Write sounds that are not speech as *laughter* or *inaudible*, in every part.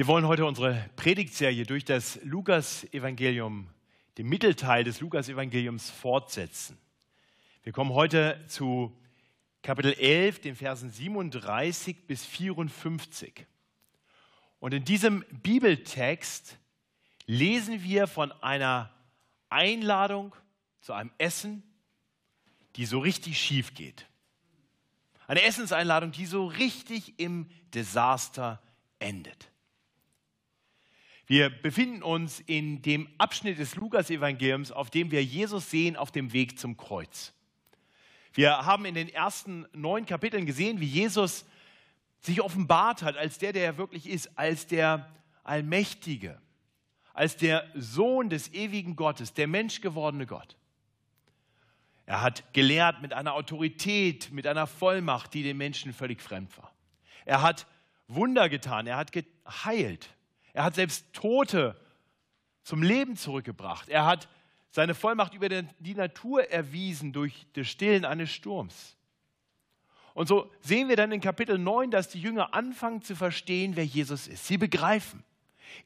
Wir wollen heute unsere Predigtserie durch das Lukas-Evangelium, den Mittelteil des Lukas-Evangeliums fortsetzen. Wir kommen heute zu Kapitel 11, den Versen 37 bis 54. Und in diesem Bibeltext lesen wir von einer Einladung zu einem Essen, die so richtig schief geht. Eine Essenseinladung, die so richtig im Desaster endet. Wir befinden uns in dem Abschnitt des Lukas-Evangeliums, auf dem wir Jesus sehen auf dem Weg zum Kreuz. Wir haben in den ersten neun Kapiteln gesehen, wie Jesus sich offenbart hat als der, der er wirklich ist, als der Allmächtige, als der Sohn des ewigen Gottes, der menschgewordene Gott. Er hat gelehrt mit einer Autorität, mit einer Vollmacht, die den Menschen völlig fremd war. Er hat Wunder getan, er hat geheilt, er hat selbst Tote zum Leben zurückgebracht. Er hat seine Vollmacht über die Natur erwiesen durch das Stillen eines Sturms. Und so sehen wir dann in Kapitel 9, dass die Jünger anfangen zu verstehen, wer Jesus ist. Sie begreifen,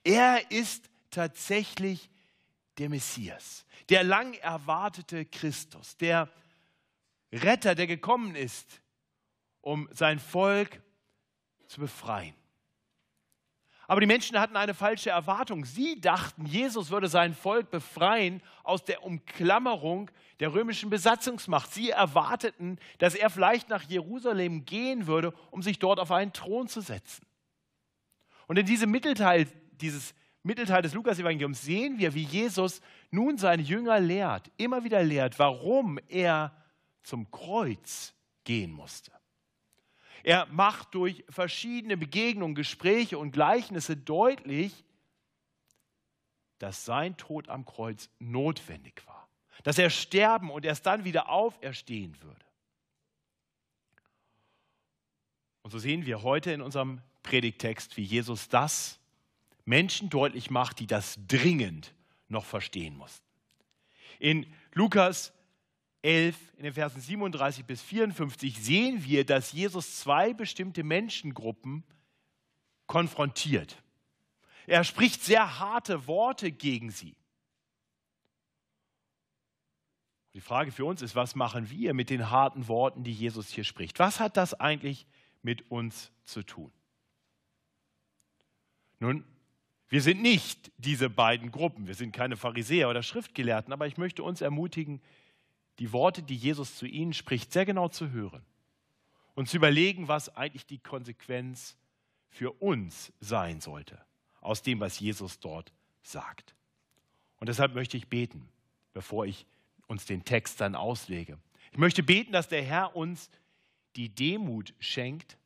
er ist tatsächlich der Messias, der lang erwartete Christus, der Retter, der gekommen ist, um sein Volk zu befreien. Aber die Menschen hatten eine falsche Erwartung. Sie dachten, Jesus würde sein Volk befreien aus der Umklammerung der römischen Besatzungsmacht. Sie erwarteten, dass er vielleicht nach Jerusalem gehen würde, um sich dort auf einen Thron zu setzen. Und in diesem Mittelteil, dieses Mittelteil des Lukas-Evangeliums sehen wir, wie Jesus nun seine Jünger lehrt, immer wieder lehrt, warum er zum Kreuz gehen musste. Er macht durch verschiedene Begegnungen, Gespräche und Gleichnisse deutlich, dass sein Tod am Kreuz notwendig war, dass er sterben und erst dann wieder auferstehen würde. Und so sehen wir heute in unserem Predigtext, wie Jesus das Menschen deutlich macht, die das dringend noch verstehen mussten. In Lukas 11, in den Versen 37 bis 54, sehen wir, dass Jesus zwei bestimmte Menschengruppen konfrontiert. Er spricht sehr harte Worte gegen sie. Die Frage für uns ist, was machen wir mit den harten Worten, die Jesus hier spricht? Was hat das eigentlich mit uns zu tun? Nun, wir sind nicht diese beiden Gruppen. Wir sind keine Pharisäer oder Schriftgelehrten, aber ich möchte uns ermutigen, die Worte, die Jesus zu ihnen spricht, sehr genau zu hören und zu überlegen, was eigentlich die Konsequenz für uns sein sollte aus dem, was Jesus dort sagt. Und deshalb möchte ich beten, bevor ich uns den Text dann auslege. Ich möchte beten, dass der Herr uns die Demut schenkt,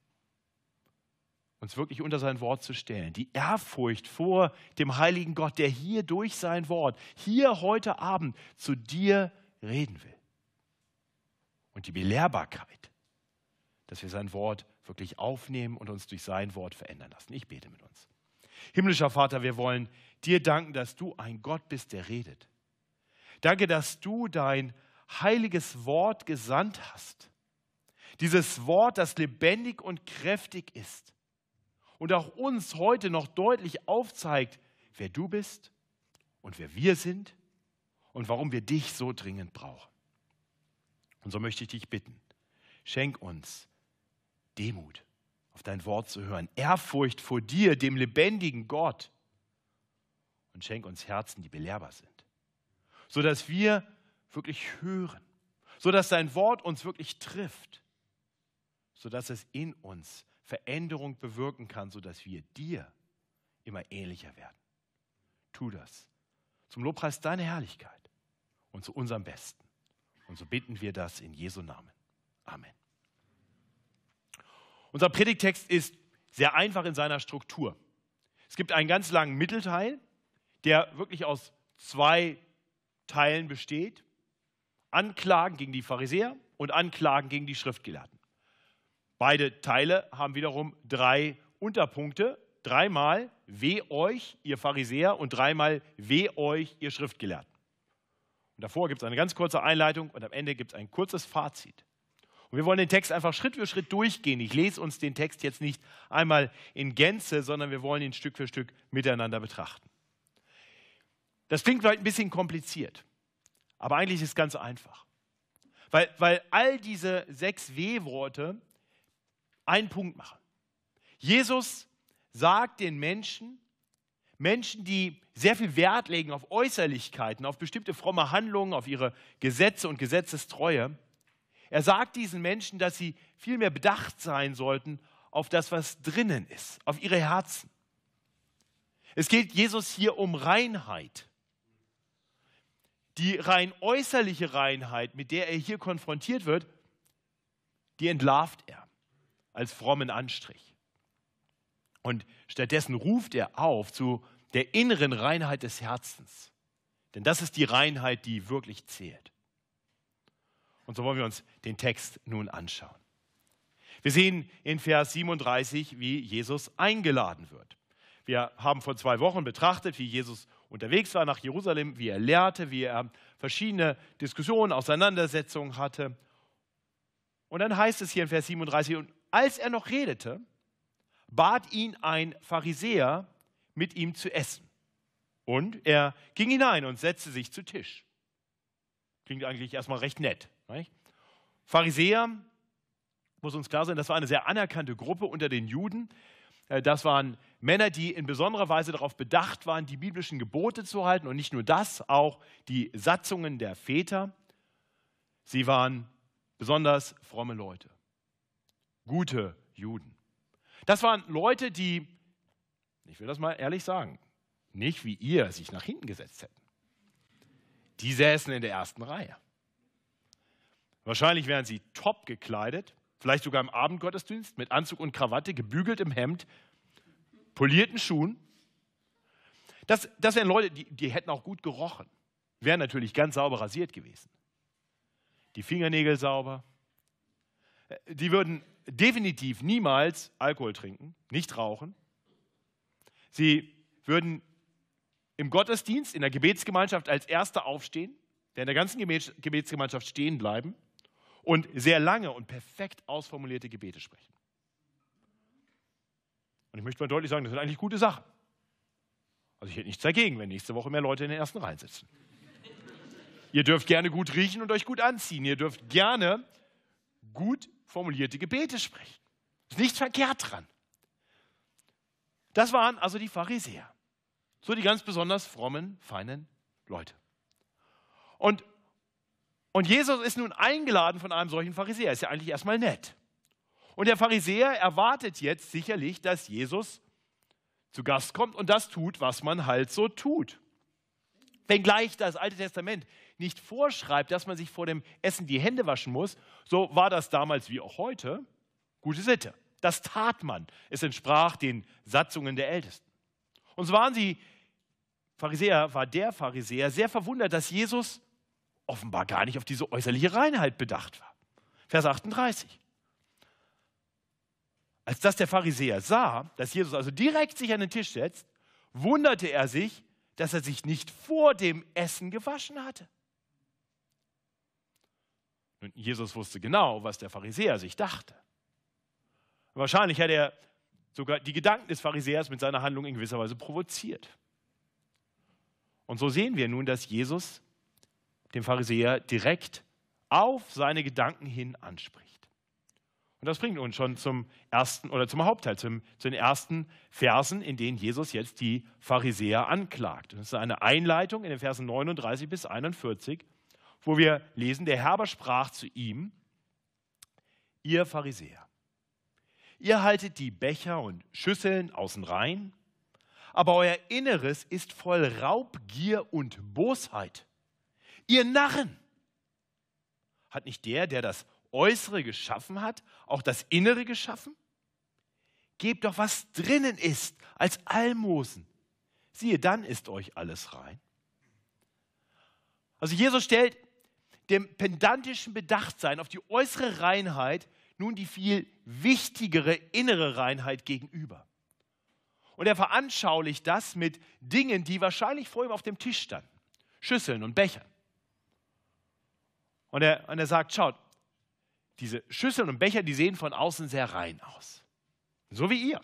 uns wirklich unter sein Wort zu stellen, die Ehrfurcht vor dem heiligen Gott, der hier durch sein Wort, hier heute Abend zu dir reden will und die Belehrbarkeit, dass wir sein Wort wirklich aufnehmen und uns durch sein Wort verändern lassen. Ich bete mit uns. Himmlischer Vater, wir wollen dir danken, dass du ein Gott bist, der redet. Danke, dass du dein heiliges Wort gesandt hast. Dieses Wort, das lebendig und kräftig ist und auch uns heute noch deutlich aufzeigt, wer du bist und wer wir sind und warum wir dich so dringend brauchen. Und so möchte ich dich bitten, schenk uns Demut, auf dein Wort zu hören, Ehrfurcht vor dir, dem lebendigen Gott. Und schenk uns Herzen, die belehrbar sind, sodass wir wirklich hören, sodass dein Wort uns wirklich trifft, sodass es in uns Veränderung bewirken kann, sodass wir dir immer ähnlicher werden. Tu das zum Lobpreis deiner Herrlichkeit und zu unserem Besten. Und so bitten wir das in Jesu Namen. Amen. Unser Predigtext ist sehr einfach in seiner Struktur. Es gibt einen ganz langen Mittelteil, der wirklich aus zwei Teilen besteht. Anklagen gegen die Pharisäer und Anklagen gegen die Schriftgelehrten. Beide Teile haben wiederum drei Unterpunkte. Dreimal weh euch, ihr Pharisäer, und dreimal weh euch, ihr Schriftgelehrten. Und davor gibt es eine ganz kurze Einleitung und am Ende gibt es ein kurzes Fazit. Und wir wollen den Text einfach Schritt für Schritt durchgehen. Ich lese uns den Text jetzt nicht einmal in Gänze, sondern wir wollen ihn Stück für Stück miteinander betrachten. Das klingt vielleicht ein bisschen kompliziert, aber eigentlich ist es ganz einfach. Weil, weil all diese sechs W-Worte einen Punkt machen. Jesus sagt den Menschen, Menschen, die sehr viel Wert legen auf Äußerlichkeiten, auf bestimmte fromme Handlungen, auf ihre Gesetze und Gesetzestreue, er sagt diesen Menschen, dass sie vielmehr bedacht sein sollten auf das, was drinnen ist, auf ihre Herzen. Es geht Jesus hier um Reinheit. Die rein äußerliche Reinheit, mit der er hier konfrontiert wird, die entlarvt er als frommen Anstrich. Und stattdessen ruft er auf zu der inneren Reinheit des Herzens. Denn das ist die Reinheit, die wirklich zählt. Und so wollen wir uns den Text nun anschauen. Wir sehen in Vers 37, wie Jesus eingeladen wird. Wir haben vor zwei Wochen betrachtet, wie Jesus unterwegs war nach Jerusalem, wie er lehrte, wie er verschiedene Diskussionen, Auseinandersetzungen hatte. Und dann heißt es hier in Vers 37, und als er noch redete, bat ihn ein Pharisäer, mit ihm zu essen. Und er ging hinein und setzte sich zu Tisch. Klingt eigentlich erstmal recht nett. Nicht? Pharisäer, muss uns klar sein, das war eine sehr anerkannte Gruppe unter den Juden. Äh, das waren Männer, die in besonderer Weise darauf bedacht waren, die biblischen Gebote zu halten und nicht nur das, auch die Satzungen der Väter. Sie waren besonders fromme Leute, gute Juden. Das waren Leute, die, ich will das mal ehrlich sagen, nicht wie ihr sich nach hinten gesetzt hätten. Die säßen in der ersten Reihe. Wahrscheinlich wären sie top gekleidet, vielleicht sogar im Abendgottesdienst mit Anzug und Krawatte, gebügeltem Hemd, polierten Schuhen. Das, das wären Leute, die, die hätten auch gut gerochen, wären natürlich ganz sauber rasiert gewesen. Die Fingernägel sauber. Die würden definitiv niemals Alkohol trinken, nicht rauchen. Sie würden im Gottesdienst, in der Gebetsgemeinschaft als Erster aufstehen, der in der ganzen Gebetsgemeinschaft stehen bleiben und sehr lange und perfekt ausformulierte Gebete sprechen. Und ich möchte mal deutlich sagen, das sind eigentlich gute Sachen. Also ich hätte nichts dagegen, wenn nächste Woche mehr Leute in den ersten Reihen sitzen. Ihr dürft gerne gut riechen und euch gut anziehen. Ihr dürft gerne gut formulierte Gebete sprechen. Ist nichts verkehrt dran. Das waren also die Pharisäer. So die ganz besonders frommen, feinen Leute. Und und Jesus ist nun eingeladen von einem solchen Pharisäer. Ist ja eigentlich erstmal nett. Und der Pharisäer erwartet jetzt sicherlich, dass Jesus zu Gast kommt und das tut, was man halt so tut. Wenngleich das Alte Testament nicht vorschreibt, dass man sich vor dem Essen die Hände waschen muss, so war das damals wie auch heute gute Sitte. Das tat man. Es entsprach den Satzungen der Ältesten. Und so waren sie, Pharisäer war der Pharisäer, sehr verwundert, dass Jesus offenbar gar nicht auf diese äußerliche Reinheit bedacht war. Vers 38. Als das der Pharisäer sah, dass Jesus also direkt sich an den Tisch setzt, wunderte er sich, dass er sich nicht vor dem Essen gewaschen hatte. Und Jesus wusste genau, was der Pharisäer sich dachte. Wahrscheinlich hat er sogar die Gedanken des Pharisäers mit seiner Handlung in gewisser Weise provoziert. Und so sehen wir nun, dass Jesus dem Pharisäer direkt auf seine Gedanken hin anspricht. Und das bringt uns schon zum ersten oder zum Hauptteil, zum, zu den ersten Versen, in denen Jesus jetzt die Pharisäer anklagt. Das ist eine Einleitung in den Versen 39 bis 41, wo wir lesen, der Herr sprach zu ihm, ihr Pharisäer, ihr haltet die Becher und Schüsseln außen rein, aber euer Inneres ist voll Raubgier und Bosheit. Ihr Narren! Hat nicht der, der das Äußere geschaffen hat, auch das Innere geschaffen? Gebt doch, was drinnen ist, als Almosen. Siehe, dann ist euch alles rein. Also Jesus stellt dem pedantischen Bedachtsein auf die äußere Reinheit nun die viel wichtigere innere Reinheit gegenüber. Und er veranschaulicht das mit Dingen, die wahrscheinlich vor ihm auf dem Tisch standen. Schüsseln und Bechern. Und er, und er sagt, schaut, diese Schüsseln und Becher, die sehen von außen sehr rein aus. So wie ihr.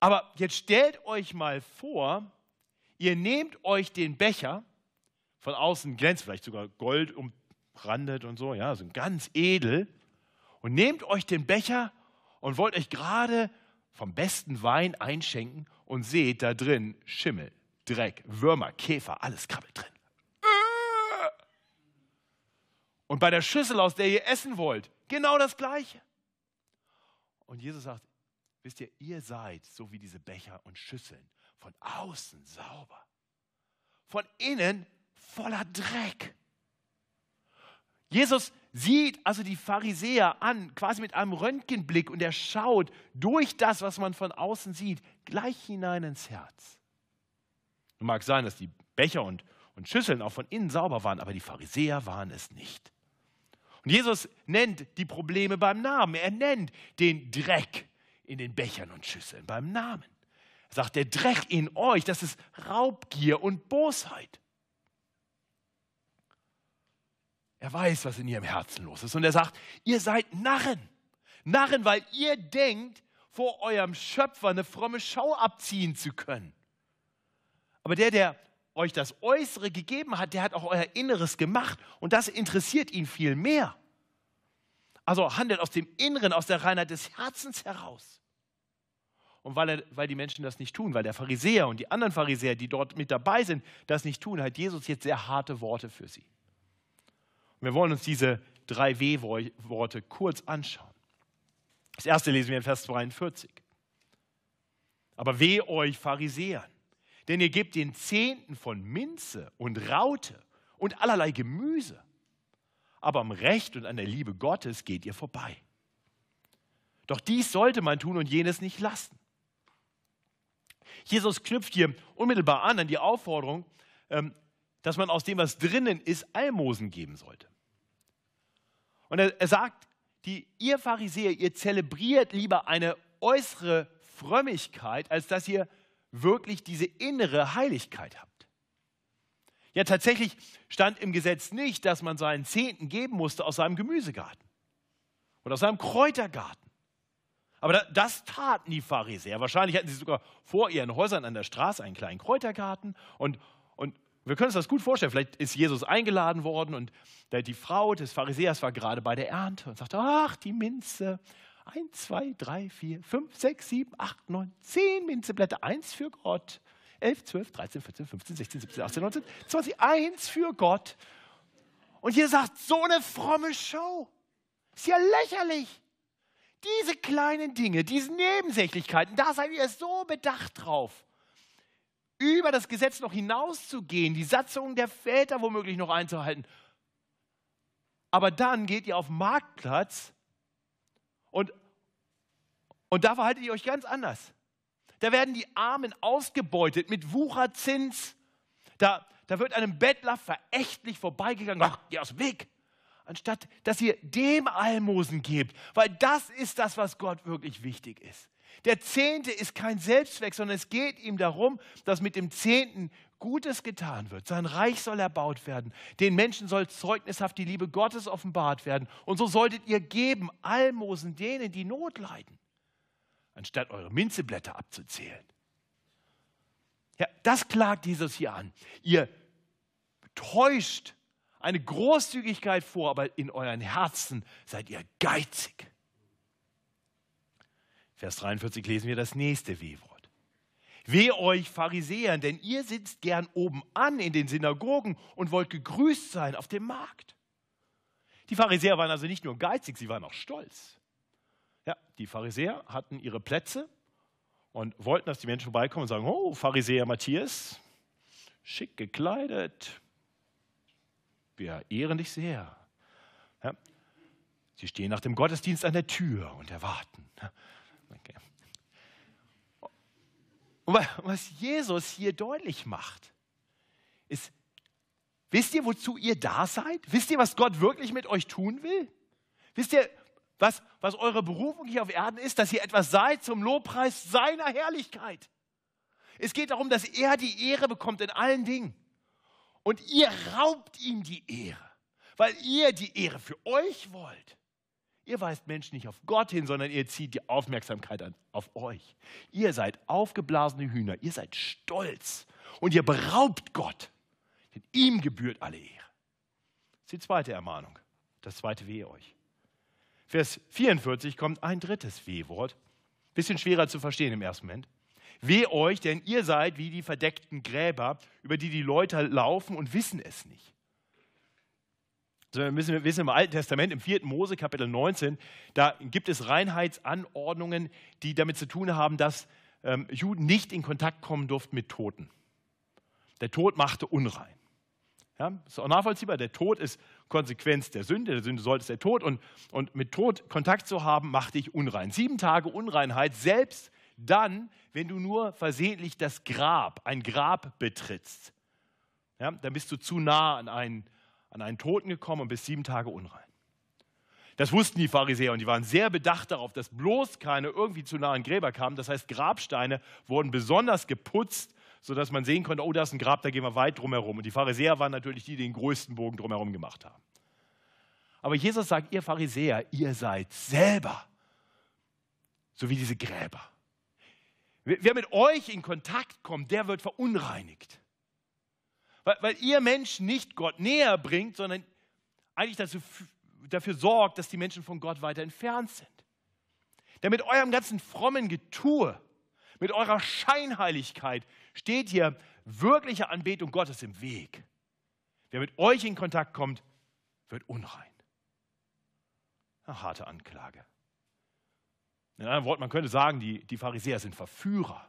Aber jetzt stellt euch mal vor, ihr nehmt euch den Becher, von außen glänzt vielleicht sogar Gold umrandet und so, ja, so ganz edel, und nehmt euch den Becher und wollt euch gerade vom besten Wein einschenken und seht da drin Schimmel, Dreck, Würmer, Käfer, alles krabbelt drin. Und bei der Schüssel, aus der ihr essen wollt, genau das Gleiche. Und Jesus sagt, wisst ihr, ihr seid so wie diese Becher und Schüsseln, von außen sauber, von innen voller Dreck. Jesus sieht also die Pharisäer an, quasi mit einem Röntgenblick und er schaut durch das, was man von außen sieht, gleich hinein ins Herz. Nun mag sein, dass die Becher und, und Schüsseln auch von innen sauber waren, aber die Pharisäer waren es nicht. Und Jesus nennt die Probleme beim Namen. Er nennt den Dreck in den Bechern und Schüsseln beim Namen. Er sagt, der Dreck in euch, das ist Raubgier und Bosheit. Er weiß, was in ihrem Herzen los ist. Und er sagt, ihr seid Narren. Narren, weil ihr denkt, vor eurem Schöpfer eine fromme Schau abziehen zu können. Aber der, der euch das Äußere gegeben hat, der hat auch euer Inneres gemacht. Und das interessiert ihn viel mehr. Also handelt aus dem Inneren, aus der Reinheit des Herzens heraus. Und weil, er, weil die Menschen das nicht tun, weil der Pharisäer und die anderen Pharisäer, die dort mit dabei sind, das nicht tun, hat Jesus jetzt sehr harte Worte für sie. Wir wollen uns diese drei W-Worte kurz anschauen. Das erste lesen wir in Vers 42. Aber weh euch Pharisäern, denn ihr gebt den Zehnten von Minze und Raute und allerlei Gemüse, aber am Recht und an der Liebe Gottes geht ihr vorbei. Doch dies sollte man tun und jenes nicht lassen. Jesus knüpft hier unmittelbar an an die Aufforderung, ähm, dass man aus dem, was drinnen ist, Almosen geben sollte. Und er, er sagt, die, ihr Pharisäer, ihr zelebriert lieber eine äußere Frömmigkeit, als dass ihr wirklich diese innere Heiligkeit habt. Ja, tatsächlich stand im Gesetz nicht, dass man seinen Zehnten geben musste aus seinem Gemüsegarten oder aus seinem Kräutergarten. Aber das taten die Pharisäer. Wahrscheinlich hatten sie sogar vor ihren Häusern an der Straße einen kleinen Kräutergarten und, und wir können uns das gut vorstellen. Vielleicht ist Jesus eingeladen worden und die Frau des Pharisäers war gerade bei der Ernte und sagte: Ach, die Minze. Eins, zwei, drei, vier, fünf, sechs, sieben, acht, neun, zehn Minzeblätter. Eins für Gott. Elf, zwölf, dreizehn, vierzehn, fünfzehn, sechzehn, siebzehn, achtzehn, neunzehn, zwanzig. Eins für Gott. Und hier sagt: So eine fromme Show. Ist ja lächerlich. Diese kleinen Dinge, diese Nebensächlichkeiten, da seid ihr so bedacht drauf über das Gesetz noch hinauszugehen, die Satzungen der Väter womöglich noch einzuhalten. Aber dann geht ihr auf den Marktplatz und, und da verhaltet ihr euch ganz anders. Da werden die Armen ausgebeutet mit Wucherzins. Da, da wird einem Bettler verächtlich vorbeigegangen. Ach, geh aus dem Weg. Anstatt dass ihr dem Almosen gebt, weil das ist das, was Gott wirklich wichtig ist. Der Zehnte ist kein Selbstzweck, sondern es geht ihm darum, dass mit dem Zehnten Gutes getan wird. Sein Reich soll erbaut werden. Den Menschen soll zeugnishaft die Liebe Gottes offenbart werden. Und so solltet ihr geben, Almosen denen, die Not leiden, anstatt eure Minzeblätter abzuzählen. Ja, das klagt Jesus hier an. Ihr täuscht eine Großzügigkeit vor, aber in euren Herzen seid ihr geizig. Vers 43 lesen wir das nächste W-Wort. Weh euch Pharisäern, denn ihr sitzt gern oben an in den Synagogen und wollt gegrüßt sein auf dem Markt. Die Pharisäer waren also nicht nur geizig, sie waren auch stolz. Ja, die Pharisäer hatten ihre Plätze und wollten, dass die Menschen vorbeikommen und sagen, oh, Pharisäer Matthias, schick gekleidet, wir ehren dich sehr. Ja, sie stehen nach dem Gottesdienst an der Tür und erwarten. Okay. Und was Jesus hier deutlich macht, ist, wisst ihr, wozu ihr da seid? Wisst ihr, was Gott wirklich mit euch tun will? Wisst ihr, was, was eure Berufung hier auf Erden ist, dass ihr etwas seid zum Lobpreis seiner Herrlichkeit. Es geht darum, dass er die Ehre bekommt in allen Dingen. Und ihr raubt ihm die Ehre, weil ihr die Ehre für euch wollt. Ihr weist Menschen nicht auf Gott hin, sondern ihr zieht die Aufmerksamkeit an, auf euch. Ihr seid aufgeblasene Hühner, ihr seid stolz und ihr beraubt Gott, denn ihm gebührt alle Ehre. Das ist die zweite Ermahnung, das zweite Wehe euch. Vers 44 kommt ein drittes Wehwort, bisschen schwerer zu verstehen im ersten Moment. Weh euch, denn ihr seid wie die verdeckten Gräber, über die die Leute laufen und wissen es nicht sondern müssen wir wissen, im Alten Testament, im 4. Mose, Kapitel 19, da gibt es Reinheitsanordnungen, die damit zu tun haben, dass ähm, Juden nicht in Kontakt kommen durften mit Toten. Der Tod machte unrein. Ja, ist auch nachvollziehbar. Der Tod ist Konsequenz der Sünde. Der Sünde sollte es der Tod. Und, und mit Tod Kontakt zu haben, macht dich unrein. Sieben Tage Unreinheit, selbst dann, wenn du nur versehentlich das Grab, ein Grab betrittst. Ja, dann bist du zu nah an einen an einen Toten gekommen und bis sieben Tage unrein. Das wussten die Pharisäer und die waren sehr bedacht darauf, dass bloß keine irgendwie zu nahen Gräber kamen. Das heißt, Grabsteine wurden besonders geputzt, sodass man sehen konnte, oh, da ist ein Grab, da gehen wir weit drumherum. Und die Pharisäer waren natürlich die, die den größten Bogen drumherum gemacht haben. Aber Jesus sagt, ihr Pharisäer, ihr seid selber so wie diese Gräber. Wer mit euch in Kontakt kommt, der wird verunreinigt weil, weil ihr Menschen nicht Gott näher bringt, sondern eigentlich dazu, dafür sorgt, dass die Menschen von Gott weiter entfernt sind. Denn mit eurem ganzen frommen Getue, mit eurer Scheinheiligkeit steht hier wirkliche Anbetung Gottes im Weg. Wer mit euch in Kontakt kommt, wird unrein. Eine harte Anklage. In einem Wort, man könnte sagen, die, die Pharisäer sind Verführer.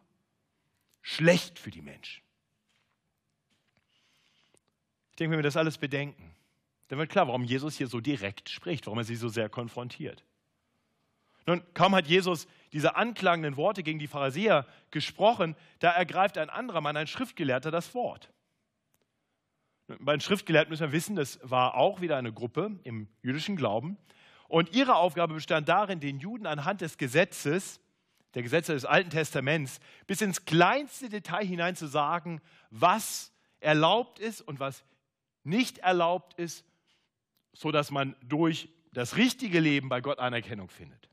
Schlecht für die Menschen denke, wenn wir das alles bedenken, dann wird klar, warum Jesus hier so direkt spricht, warum er sie so sehr konfrontiert. Nun, kaum hat Jesus diese anklagenden Worte gegen die Pharisäer gesprochen, da ergreift ein anderer Mann, ein Schriftgelehrter, das Wort. Bei den Schriftgelehrten müssen wir wissen, das war auch wieder eine Gruppe im jüdischen Glauben. Und ihre Aufgabe bestand darin, den Juden anhand des Gesetzes, der Gesetze des Alten Testaments, bis ins kleinste Detail hinein zu sagen, was erlaubt ist und was nicht erlaubt ist, sodass man durch das richtige Leben bei Gott Anerkennung findet.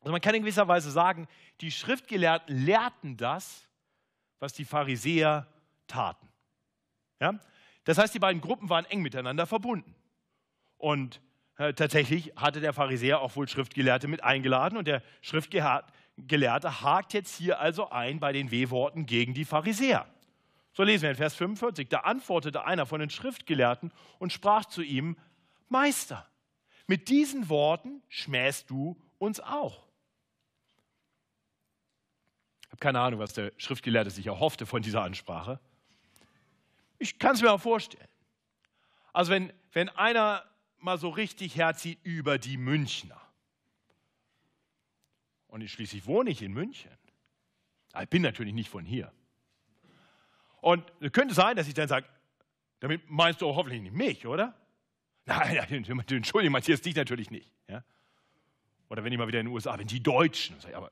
Also man kann in gewisser Weise sagen, die Schriftgelehrten lehrten das, was die Pharisäer taten. Ja? Das heißt, die beiden Gruppen waren eng miteinander verbunden. Und äh, tatsächlich hatte der Pharisäer auch wohl Schriftgelehrte mit eingeladen und der Schriftgelehrte hakt jetzt hier also ein bei den W-Worten gegen die Pharisäer. So lesen wir in Vers 45. Da antwortete einer von den Schriftgelehrten und sprach zu ihm, Meister, mit diesen Worten schmähst du uns auch. Ich habe keine Ahnung, was der Schriftgelehrte sich erhoffte von dieser Ansprache. Ich kann es mir auch vorstellen. Also wenn, wenn einer mal so richtig herzieht über die Münchner. Und ich schließlich wohne ich in München. Ich bin natürlich nicht von hier. Und es könnte sein, dass ich dann sage, damit meinst du hoffentlich nicht mich, oder? *laughs* Nein, Entschuldigung, Matthias, dich natürlich nicht. Ja? Oder wenn ich mal wieder in den USA bin, die Deutschen. Aber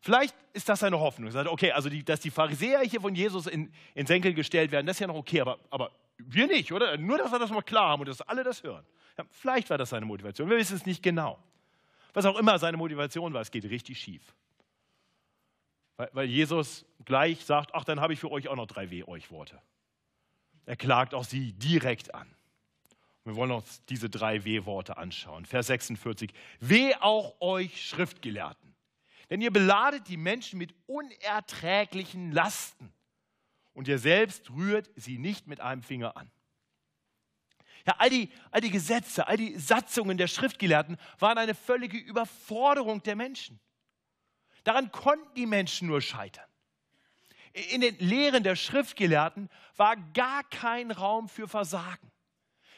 Vielleicht ist das eine Hoffnung. Sagt, okay, also die, dass die Pharisäer hier von Jesus in, in Senkel gestellt werden, das ist ja noch okay, aber, aber wir nicht, oder? Nur, dass wir das mal klar haben und dass alle das hören. Ja, vielleicht war das seine Motivation. Wir wissen es nicht genau. Was auch immer seine Motivation war, es geht richtig schief. Weil, weil Jesus gleich sagt, ach, dann habe ich für euch auch noch drei W-Euch-Worte. Er klagt auch sie direkt an. Wir wollen uns diese drei W-Worte anschauen. Vers 46. Weh auch euch Schriftgelehrten, denn ihr beladet die Menschen mit unerträglichen Lasten und ihr selbst rührt sie nicht mit einem Finger an. Ja, all die, all die Gesetze, all die Satzungen der Schriftgelehrten waren eine völlige Überforderung der Menschen. Daran konnten die Menschen nur scheitern. In den Lehren der Schriftgelehrten war gar kein Raum für Versagen.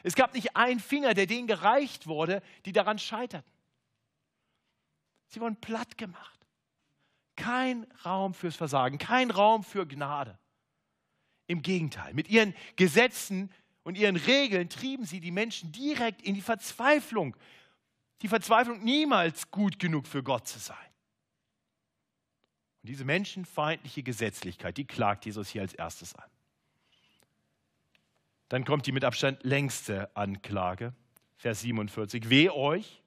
Es gab nicht einen Finger, der denen gereicht wurde, die daran scheiterten. Sie wurden platt gemacht. Kein Raum fürs Versagen, kein Raum für Gnade. Im Gegenteil, mit ihren Gesetzen und ihren Regeln trieben sie die Menschen direkt in die Verzweiflung. Die Verzweiflung, niemals gut genug für Gott zu sein. Und diese menschenfeindliche Gesetzlichkeit, die klagt Jesus hier als erstes an. Dann kommt die mit Abstand längste Anklage, Vers 47. Weh euch,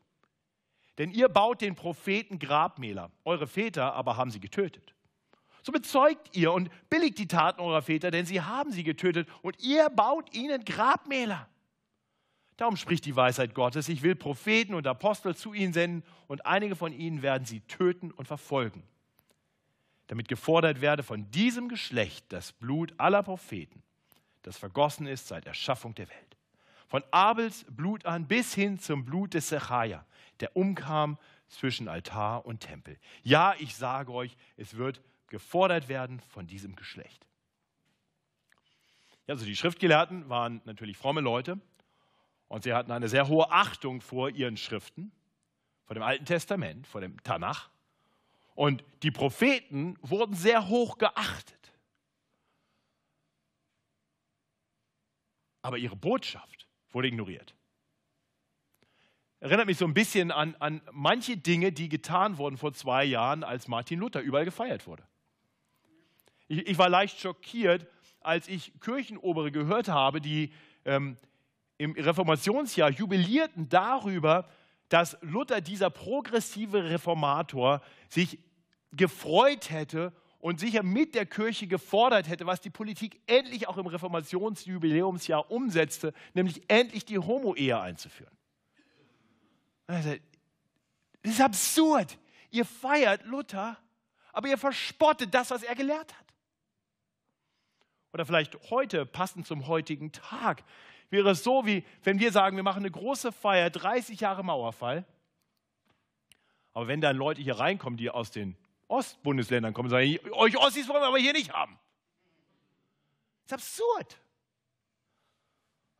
denn ihr baut den Propheten Grabmäler, eure Väter aber haben sie getötet. So bezeugt ihr und billigt die Taten eurer Väter, denn sie haben sie getötet und ihr baut ihnen Grabmäler. Darum spricht die Weisheit Gottes, ich will Propheten und Apostel zu ihnen senden und einige von ihnen werden sie töten und verfolgen, damit gefordert werde von diesem Geschlecht das Blut aller Propheten, das vergossen ist seit Erschaffung der Welt. Von Abels Blut an bis hin zum Blut des Sechaja, der umkam zwischen Altar und Tempel. Ja, ich sage euch, es wird gefordert werden von diesem Geschlecht. Also die Schriftgelehrten waren natürlich fromme Leute und sie hatten eine sehr hohe Achtung vor ihren Schriften, vor dem Alten Testament, vor dem Tanach. Und die Propheten wurden sehr hoch geachtet. Aber ihre Botschaft wurde ignoriert. Erinnert mich so ein bisschen an, an manche Dinge, die getan wurden vor zwei Jahren, als Martin Luther überall gefeiert wurde. Ich, ich war leicht schockiert, als ich Kirchenobere gehört habe, die ähm, im Reformationsjahr jubilierten darüber, dass Luther, dieser progressive Reformator, sich gefreut hätte und sicher mit der Kirche gefordert hätte, was die Politik endlich auch im Reformationsjubiläumsjahr umsetzte, nämlich endlich die Homo-Ehe einzuführen. Also, das ist absurd. Ihr feiert Luther, aber ihr verspottet das, was er gelehrt hat. Oder vielleicht heute, passend zum heutigen Tag, wäre es so, wie wenn wir sagen, wir machen eine große Feier, 30 Jahre Mauerfall. Aber wenn dann Leute hier reinkommen, die aus den Ostbundesländern kommen, sagen, euch Ossis wollen wir aber hier nicht haben. Das ist absurd.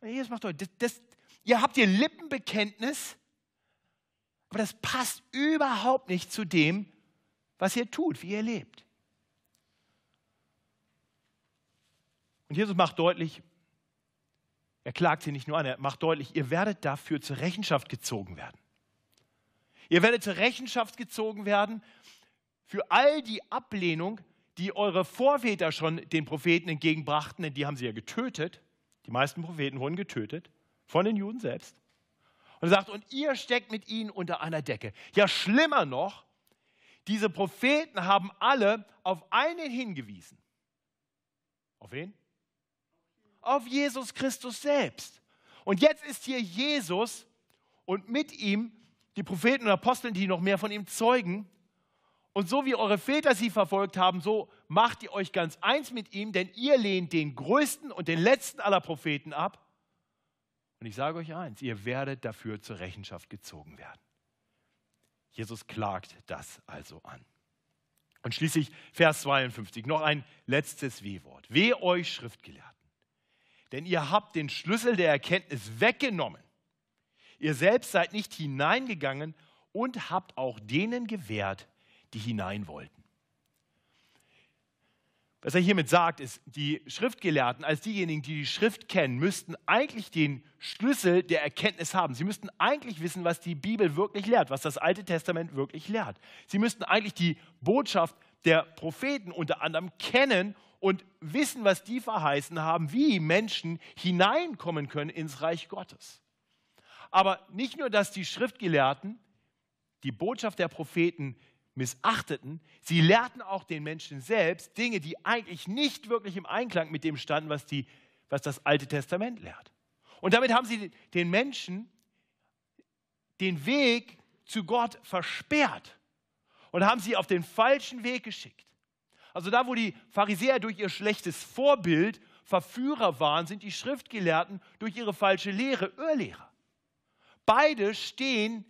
Das macht das, das, ihr habt ihr Lippenbekenntnis, aber das passt überhaupt nicht zu dem, was ihr tut, wie ihr lebt. Und Jesus macht deutlich, er klagt sie nicht nur an, er macht deutlich, ihr werdet dafür zur Rechenschaft gezogen werden. Ihr werdet zur Rechenschaft gezogen werden für all die Ablehnung, die eure Vorväter schon den Propheten entgegenbrachten, denn die haben sie ja getötet. Die meisten Propheten wurden getötet von den Juden selbst. Und er sagt, und ihr steckt mit ihnen unter einer Decke. Ja, schlimmer noch, diese Propheten haben alle auf einen hingewiesen. Auf wen? auf Jesus Christus selbst. Und jetzt ist hier Jesus und mit ihm die Propheten und Aposteln, die noch mehr von ihm zeugen. Und so wie eure Väter sie verfolgt haben, so macht ihr euch ganz eins mit ihm, denn ihr lehnt den größten und den letzten aller Propheten ab. Und ich sage euch eins, ihr werdet dafür zur Rechenschaft gezogen werden. Jesus klagt das also an. Und schließlich Vers 52, noch ein letztes W-Wort. Weh euch Schriftgelehrten denn ihr habt den Schlüssel der Erkenntnis weggenommen. Ihr selbst seid nicht hineingegangen und habt auch denen gewährt, die hinein wollten. Was er hiermit sagt, ist, die Schriftgelehrten als diejenigen, die die Schrift kennen, müssten eigentlich den Schlüssel der Erkenntnis haben. Sie müssten eigentlich wissen, was die Bibel wirklich lehrt, was das Alte Testament wirklich lehrt. Sie müssten eigentlich die Botschaft der Propheten unter anderem kennen und wissen, was die verheißen haben, wie Menschen hineinkommen können ins Reich Gottes. Aber nicht nur, dass die Schriftgelehrten die Botschaft der Propheten missachteten, sie lehrten auch den Menschen selbst Dinge, die eigentlich nicht wirklich im Einklang mit dem standen, was, die, was das Alte Testament lehrt. Und damit haben sie den Menschen den Weg zu Gott versperrt und haben sie auf den falschen Weg geschickt. Also da, wo die Pharisäer durch ihr schlechtes Vorbild Verführer waren, sind die Schriftgelehrten durch ihre falsche Lehre Irrlehrer. Beide stehen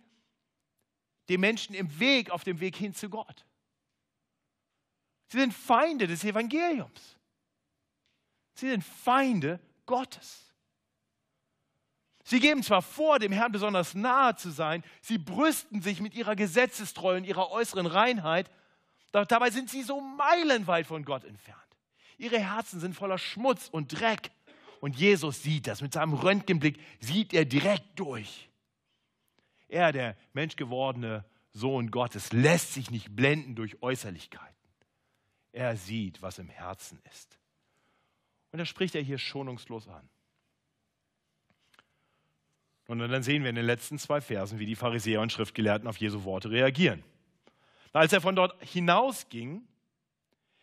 dem Menschen im Weg, auf dem Weg hin zu Gott. Sie sind Feinde des Evangeliums. Sie sind Feinde Gottes. Sie geben zwar vor, dem Herrn besonders nahe zu sein, sie brüsten sich mit ihrer Gesetzestreue und ihrer äußeren Reinheit, doch dabei sind sie so meilenweit von Gott entfernt. Ihre Herzen sind voller Schmutz und Dreck. Und Jesus sieht das. Mit seinem Röntgenblick sieht er direkt durch. Er, der menschgewordene Sohn Gottes, lässt sich nicht blenden durch Äußerlichkeiten. Er sieht, was im Herzen ist. Und das spricht er hier schonungslos an. Und dann sehen wir in den letzten zwei Versen, wie die Pharisäer und Schriftgelehrten auf Jesu Worte reagieren. Als er von dort hinausging,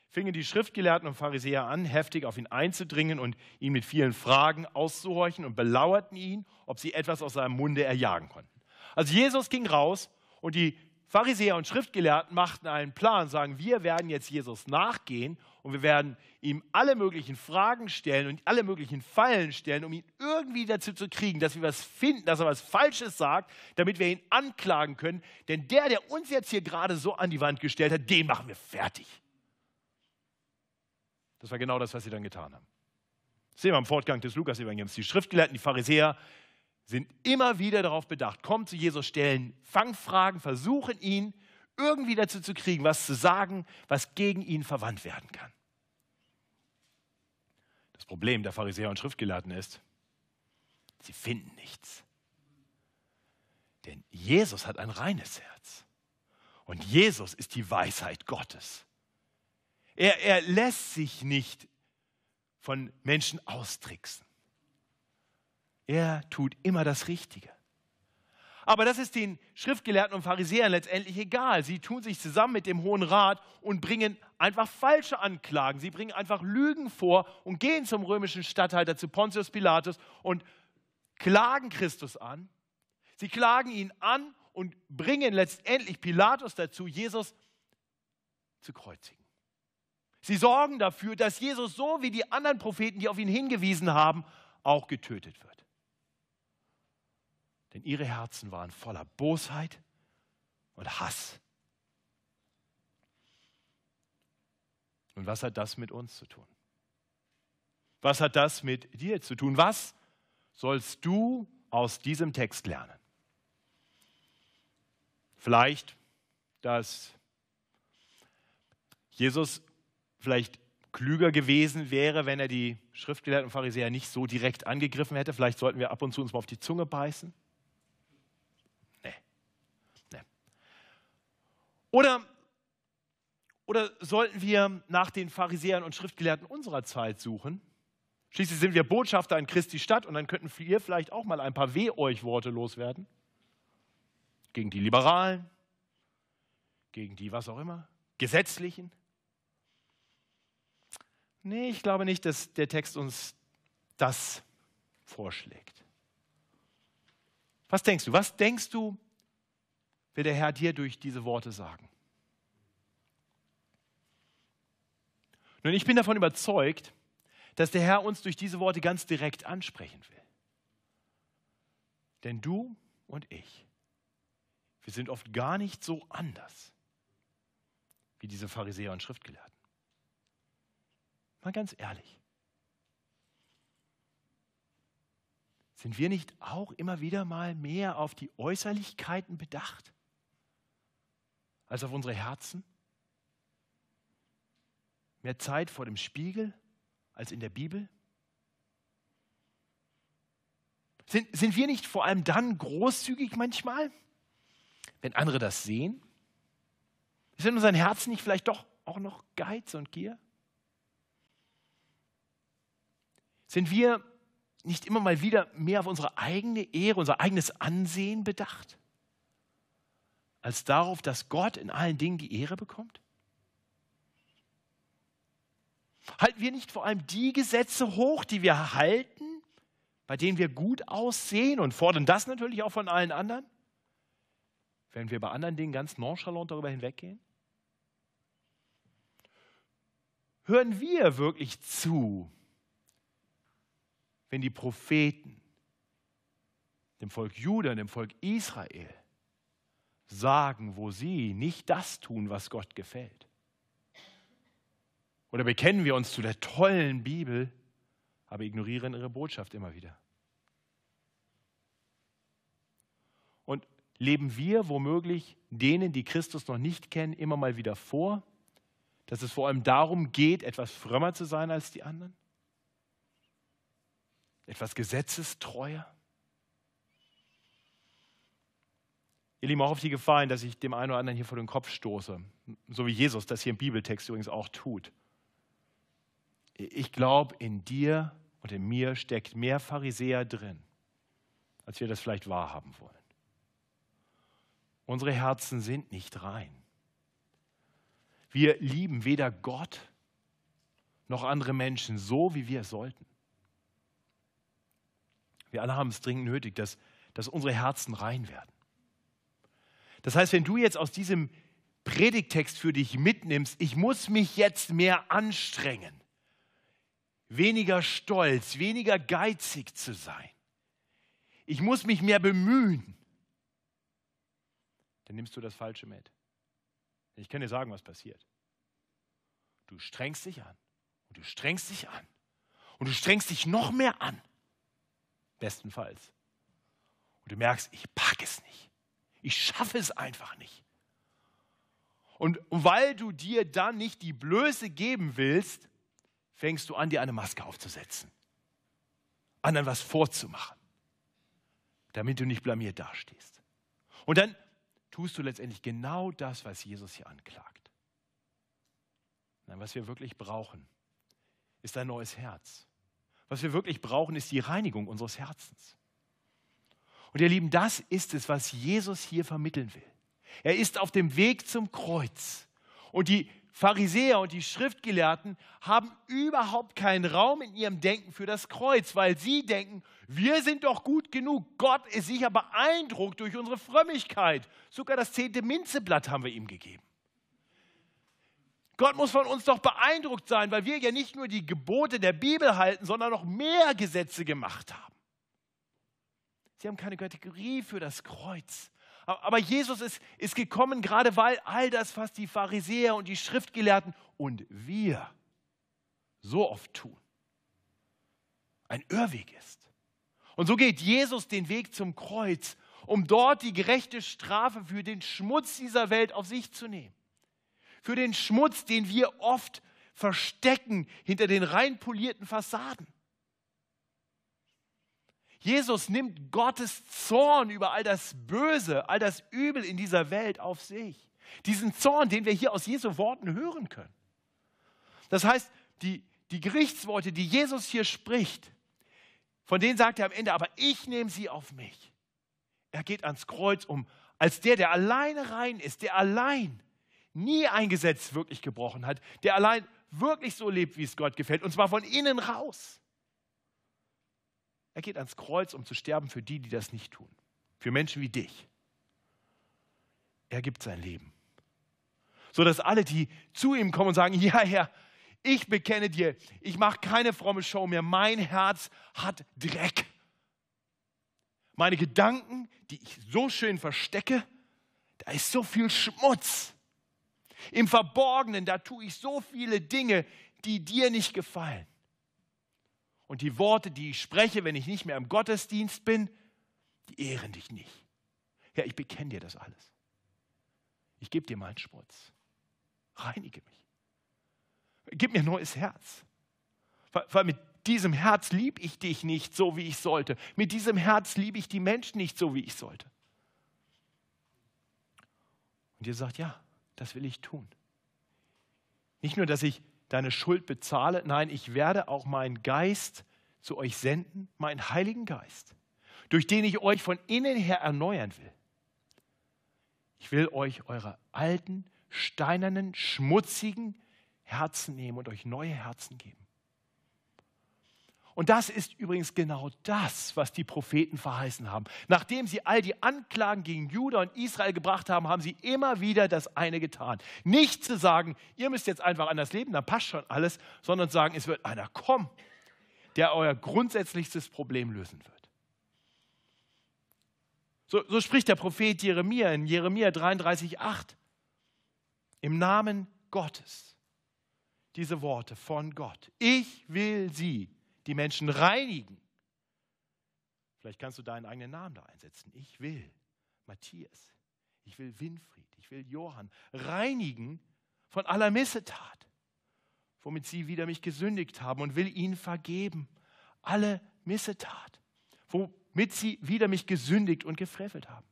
fingen die Schriftgelehrten und Pharisäer an, heftig auf ihn einzudringen und ihn mit vielen Fragen auszuhorchen und belauerten ihn, ob sie etwas aus seinem Munde erjagen konnten. Also Jesus ging raus und die Pharisäer und Schriftgelehrten machten einen Plan, sagen, wir werden jetzt Jesus nachgehen und wir werden ihm alle möglichen Fragen stellen und alle möglichen Fallen stellen, um ihn irgendwie dazu zu kriegen, dass wir was finden, dass er was Falsches sagt, damit wir ihn anklagen können. Denn der, der uns jetzt hier gerade so an die Wand gestellt hat, den machen wir fertig. Das war genau das, was sie dann getan haben. Das sehen wir am Fortgang des Lukas-Evangeliums. Die Schriftgelehrten, die Pharisäer sind immer wieder darauf bedacht, kommen zu Jesus, stellen Fangfragen, versuchen ihn irgendwie dazu zu kriegen, was zu sagen, was gegen ihn verwandt werden kann. Das Problem der Pharisäer und Schriftgelehrten ist, sie finden nichts. Denn Jesus hat ein reines Herz. Und Jesus ist die Weisheit Gottes. Er, er lässt sich nicht von Menschen austricksen. Er tut immer das Richtige. Aber das ist den Schriftgelehrten und Pharisäern letztendlich egal. Sie tun sich zusammen mit dem Hohen Rat und bringen einfach falsche Anklagen. Sie bringen einfach Lügen vor und gehen zum römischen Statthalter, zu Pontius Pilatus und klagen Christus an. Sie klagen ihn an und bringen letztendlich Pilatus dazu, Jesus zu kreuzigen. Sie sorgen dafür, dass Jesus so wie die anderen Propheten, die auf ihn hingewiesen haben, auch getötet wird denn ihre Herzen waren voller Bosheit und Hass. Und was hat das mit uns zu tun? Was hat das mit dir zu tun? Was sollst du aus diesem Text lernen? Vielleicht, dass Jesus vielleicht klüger gewesen wäre, wenn er die Schriftgelehrten und Pharisäer nicht so direkt angegriffen hätte. Vielleicht sollten wir ab und zu uns mal auf die Zunge beißen. Oder, oder sollten wir nach den Pharisäern und Schriftgelehrten unserer Zeit suchen? Schließlich sind wir Botschafter in Christi Stadt und dann könnten wir vielleicht auch mal ein paar Weh-euch-Worte loswerden. Gegen die Liberalen, gegen die was auch immer, Gesetzlichen. Nee, ich glaube nicht, dass der Text uns das vorschlägt. Was denkst du? Was denkst du, will der Herr dir durch diese Worte sagen. Nun, ich bin davon überzeugt, dass der Herr uns durch diese Worte ganz direkt ansprechen will. Denn du und ich, wir sind oft gar nicht so anders wie diese Pharisäer und Schriftgelehrten. Mal ganz ehrlich. Sind wir nicht auch immer wieder mal mehr auf die Äußerlichkeiten bedacht? Als auf unsere Herzen? Mehr Zeit vor dem Spiegel als in der Bibel? Sind, sind wir nicht vor allem dann großzügig manchmal, wenn andere das sehen? Ist in unseren Herzen nicht vielleicht doch auch noch Geiz und Gier? Sind wir nicht immer mal wieder mehr auf unsere eigene Ehre, unser eigenes Ansehen bedacht? Als darauf, dass Gott in allen Dingen die Ehre bekommt? Halten wir nicht vor allem die Gesetze hoch, die wir halten, bei denen wir gut aussehen und fordern das natürlich auch von allen anderen? Wenn wir bei anderen Dingen ganz nonchalant darüber hinweggehen? Hören wir wirklich zu, wenn die Propheten dem Volk Juda, dem Volk Israel sagen, wo sie nicht das tun, was Gott gefällt? Oder bekennen wir uns zu der tollen Bibel, aber ignorieren ihre Botschaft immer wieder? Und leben wir womöglich denen, die Christus noch nicht kennen, immer mal wieder vor, dass es vor allem darum geht, etwas frömmer zu sein als die anderen? Etwas gesetzestreuer? Ihr Lieben, auch auf die Gefahr dass ich dem einen oder anderen hier vor den Kopf stoße, so wie Jesus das hier im Bibeltext übrigens auch tut. Ich glaube, in dir und in mir steckt mehr Pharisäer drin als wir das vielleicht wahrhaben wollen. Unsere Herzen sind nicht rein. Wir lieben weder Gott noch andere Menschen so, wie wir es sollten. Wir alle haben es dringend nötig, dass, dass unsere Herzen rein werden. Das heißt, wenn du jetzt aus diesem Predigtext für dich mitnimmst, ich muss mich jetzt mehr anstrengen, weniger stolz, weniger geizig zu sein, ich muss mich mehr bemühen, dann nimmst du das Falsche mit. Ich kann dir sagen, was passiert. Du strengst dich an und du strengst dich an und du strengst dich noch mehr an. Bestenfalls. Und du merkst, ich packe es nicht. Ich schaffe es einfach nicht. Und weil du dir dann nicht die Blöße geben willst, fängst du an, dir eine Maske aufzusetzen. Anderen was vorzumachen, damit du nicht blamiert dastehst. Und dann tust du letztendlich genau das, was Jesus hier anklagt. Nein, was wir wirklich brauchen, ist ein neues Herz. Was wir wirklich brauchen, ist die Reinigung unseres Herzens. Und ihr Lieben, das ist es, was Jesus hier vermitteln will. Er ist auf dem Weg zum Kreuz. Und die Pharisäer und die Schriftgelehrten haben überhaupt keinen Raum in ihrem Denken für das Kreuz, weil sie denken, wir sind doch gut genug. Gott ist sicher beeindruckt durch unsere Frömmigkeit. Sogar das zehnte Minzeblatt haben wir ihm gegeben. Gott muss von uns doch beeindruckt sein, weil wir ja nicht nur die Gebote der Bibel halten, sondern noch mehr Gesetze gemacht haben. Sie haben keine Kategorie für das Kreuz. Aber Jesus ist, ist gekommen, gerade weil all das, was die Pharisäer und die Schriftgelehrten und wir so oft tun, ein Irrweg ist. Und so geht Jesus den Weg zum Kreuz, um dort die gerechte Strafe für den Schmutz dieser Welt auf sich zu nehmen. Für den Schmutz, den wir oft verstecken hinter den rein polierten Fassaden. Jesus nimmt Gottes Zorn über all das Böse, all das Übel in dieser Welt auf sich. Diesen Zorn, den wir hier aus Jesu Worten hören können. Das heißt, die, die Gerichtsworte, die Jesus hier spricht, von denen sagt er am Ende, aber ich nehme sie auf mich. Er geht ans Kreuz, um als der, der alleine rein ist, der allein nie ein Gesetz wirklich gebrochen hat, der allein wirklich so lebt, wie es Gott gefällt, und zwar von innen raus. Er geht ans Kreuz, um zu sterben für die, die das nicht tun. Für Menschen wie dich. Er gibt sein Leben. So dass alle, die zu ihm kommen und sagen, *laughs* ja Herr, ich bekenne dir, ich mache keine fromme Show mehr, mein Herz hat Dreck. Meine Gedanken, die ich so schön verstecke, da ist so viel Schmutz. Im Verborgenen, da tue ich so viele Dinge, die dir nicht gefallen. Und die Worte, die ich spreche, wenn ich nicht mehr im Gottesdienst bin, die ehren dich nicht. Ja, ich bekenne dir das alles. Ich gebe dir meinen Schmutz. Reinige mich. Gib mir ein neues Herz. Weil, weil mit diesem Herz liebe ich dich nicht so, wie ich sollte. Mit diesem Herz liebe ich die Menschen nicht so, wie ich sollte. Und ihr sagt, ja, das will ich tun. Nicht nur, dass ich deine Schuld bezahle. Nein, ich werde auch meinen Geist zu euch senden, meinen Heiligen Geist, durch den ich euch von innen her erneuern will. Ich will euch eure alten, steinernen, schmutzigen Herzen nehmen und euch neue Herzen geben. Und das ist übrigens genau das, was die Propheten verheißen haben. Nachdem sie all die Anklagen gegen Juda und Israel gebracht haben, haben sie immer wieder das eine getan. Nicht zu sagen, ihr müsst jetzt einfach anders leben, dann passt schon alles, sondern sagen, es wird einer kommen, der euer grundsätzlichstes Problem lösen wird. So, so spricht der Prophet Jeremia in Jeremia 33,8. Im Namen Gottes. Diese Worte von Gott. Ich will sie die Menschen reinigen. Vielleicht kannst du deinen eigenen Namen da einsetzen. Ich will Matthias, ich will Winfried, ich will Johann reinigen von aller Missetat, womit sie wieder mich gesündigt haben und will ihnen vergeben. Alle Missetat, womit sie wieder mich gesündigt und gefrevelt haben.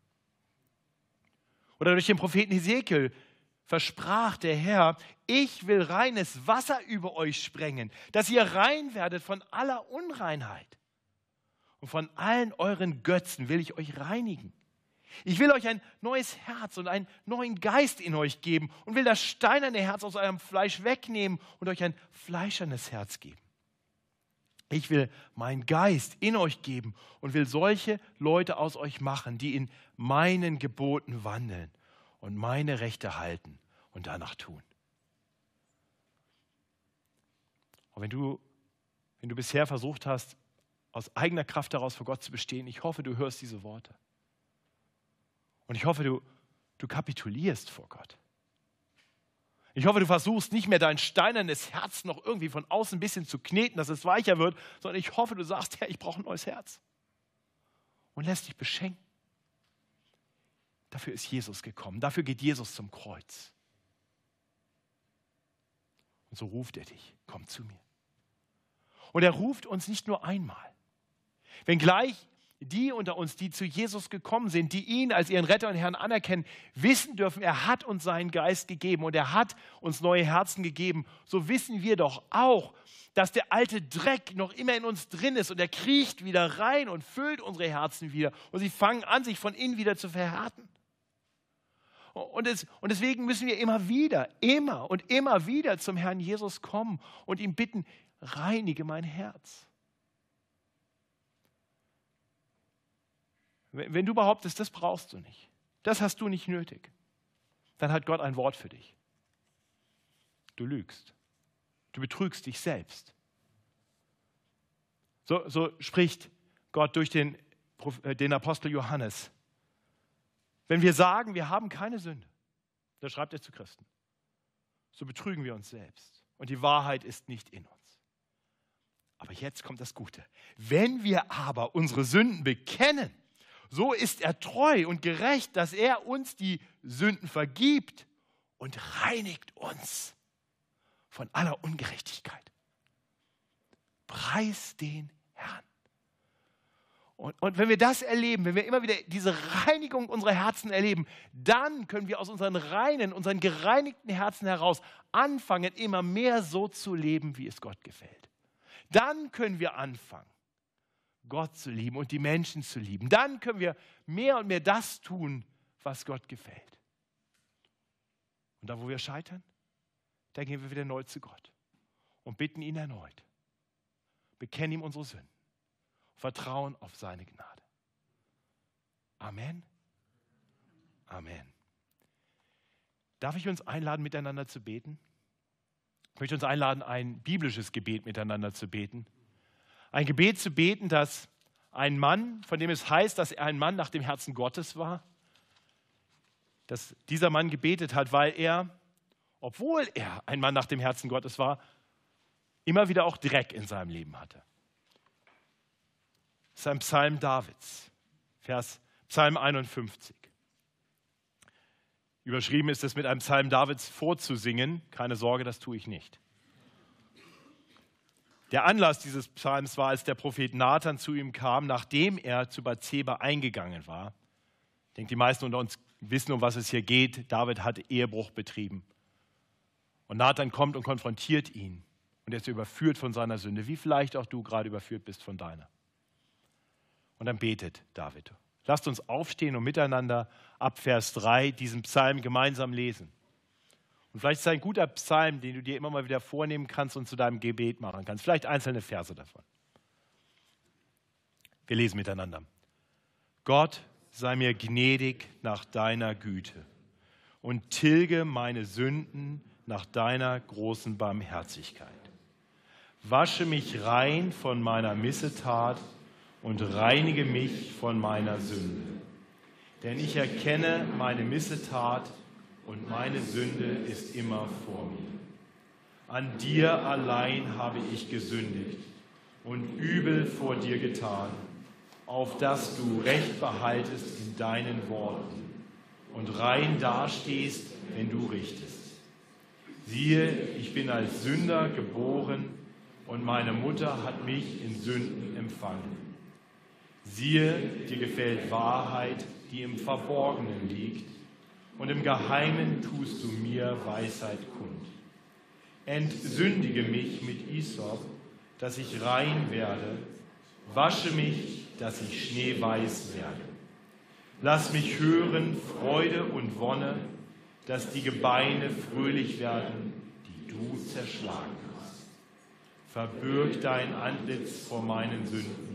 Oder durch den Propheten Ezekiel versprach der Herr, ich will reines Wasser über euch sprengen, dass ihr rein werdet von aller Unreinheit. Und von allen euren Götzen will ich euch reinigen. Ich will euch ein neues Herz und einen neuen Geist in euch geben und will das steinerne Herz aus eurem Fleisch wegnehmen und euch ein fleischernes Herz geben. Ich will meinen Geist in euch geben und will solche Leute aus euch machen, die in meinen Geboten wandeln und meine Rechte halten und danach tun. Und wenn du, wenn du bisher versucht hast, aus eigener Kraft heraus vor Gott zu bestehen, ich hoffe, du hörst diese Worte. Und ich hoffe, du, du kapitulierst vor Gott. Ich hoffe, du versuchst nicht mehr dein steinernes Herz noch irgendwie von außen ein bisschen zu kneten, dass es weicher wird, sondern ich hoffe, du sagst, Herr, ich brauche ein neues Herz. Und lässt dich beschenken. Dafür ist Jesus gekommen. Dafür geht Jesus zum Kreuz. Und so ruft er dich, komm zu mir. Und er ruft uns nicht nur einmal. Wenngleich die unter uns, die zu Jesus gekommen sind, die ihn als ihren Retter und Herrn anerkennen, wissen dürfen, er hat uns seinen Geist gegeben und er hat uns neue Herzen gegeben, so wissen wir doch auch, dass der alte Dreck noch immer in uns drin ist und er kriecht wieder rein und füllt unsere Herzen wieder und sie fangen an, sich von innen wieder zu verhärten. Und, es, und deswegen müssen wir immer wieder, immer und immer wieder zum Herrn Jesus kommen und ihm bitten, reinige mein Herz. Wenn du behauptest, das brauchst du nicht, das hast du nicht nötig, dann hat Gott ein Wort für dich. Du lügst. Du betrügst dich selbst. So, so spricht Gott durch den, äh, den Apostel Johannes. Wenn wir sagen, wir haben keine Sünde, da schreibt er zu Christen, so betrügen wir uns selbst. Und die Wahrheit ist nicht in uns. Aber jetzt kommt das Gute. Wenn wir aber unsere Sünden bekennen, so ist er treu und gerecht, dass er uns die Sünden vergibt und reinigt uns von aller Ungerechtigkeit. Preis den Herrn. Und, und, wenn wir das erleben, wenn wir immer wieder diese Reinigung unserer Herzen erleben, dann können wir aus unseren reinen, unseren gereinigten Herzen heraus anfangen, immer mehr so zu leben, wie es Gott gefällt. Dann können wir anfangen, Gott zu lieben und die Menschen zu lieben. Dann können wir mehr und mehr das tun, was Gott gefällt. Und da, wo wir scheitern, da gehen wir wieder neu zu Gott und bitten ihn erneut. Bekennen ihm unsere Sünden. Vertrauen auf seine Gnade. Amen. Amen. Darf ich uns einladen, miteinander zu beten? Ich möchte uns einladen, ein biblisches Gebet miteinander zu beten. Ein Gebet zu beten, dass ein Mann, von dem es heißt, dass er ein Mann nach dem Herzen Gottes war, dass dieser Mann gebetet hat, weil er, obwohl er ein Mann nach dem Herzen Gottes war, immer wieder auch Dreck in seinem Leben hatte. Das ist ein Psalm Davids, Vers Psalm 51. Überschrieben ist es mit einem Psalm Davids vorzusingen. Keine Sorge, das tue ich nicht. Der Anlass dieses Psalms war, als der Prophet Nathan zu ihm kam, nachdem er zu Bathseba eingegangen war. Ich denke, die meisten unter uns wissen, um was es hier geht. David hat Ehebruch betrieben. Und Nathan kommt und konfrontiert ihn. Und er ist überführt von seiner Sünde, wie vielleicht auch du gerade überführt bist von deiner. Und dann betet David. Lasst uns aufstehen und miteinander ab Vers 3 diesen Psalm gemeinsam lesen. Und vielleicht ist es ein guter Psalm, den du dir immer mal wieder vornehmen kannst und zu deinem Gebet machen kannst. Vielleicht einzelne Verse davon. Wir lesen miteinander. Gott sei mir gnädig nach deiner Güte und tilge meine Sünden nach deiner großen Barmherzigkeit. Wasche mich rein von meiner Missetat und reinige mich von meiner Sünde. Denn ich erkenne meine Missetat und meine Sünde ist immer vor mir. An dir allein habe ich gesündigt und übel vor dir getan, auf dass du Recht behaltest in deinen Worten und rein dastehst, wenn du richtest. Siehe, ich bin als Sünder geboren und meine Mutter hat mich in Sünden empfangen. Siehe, dir gefällt Wahrheit, die im Verborgenen liegt und im Geheimen tust du mir Weisheit kund. Entsündige mich mit Isop, dass ich rein werde, wasche mich dass ich schneeweiß werde. Lass mich hören Freude und Wonne, dass die Gebeine fröhlich werden, die du zerschlagen hast. Verbürg dein Antlitz vor meinen Sünden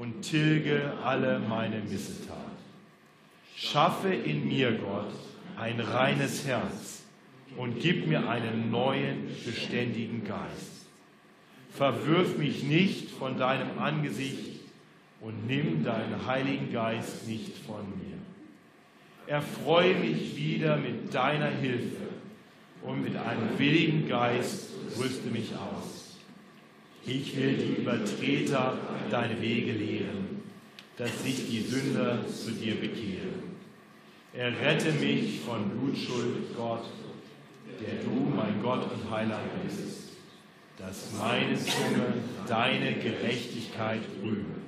und tilge alle meine Missetat. Schaffe in mir, Gott, ein reines Herz und gib mir einen neuen, beständigen Geist. Verwirf mich nicht von deinem Angesicht und nimm deinen Heiligen Geist nicht von mir. Erfreue mich wieder mit deiner Hilfe und mit einem willigen Geist rüste mich aus. Ich will die Übertreter deine Wege lehren, dass sich die Sünder zu dir bekehren. Errette mich von Blutschuld, Gott, der du mein Gott und Heiland bist, dass meine Zunge deine Gerechtigkeit rühme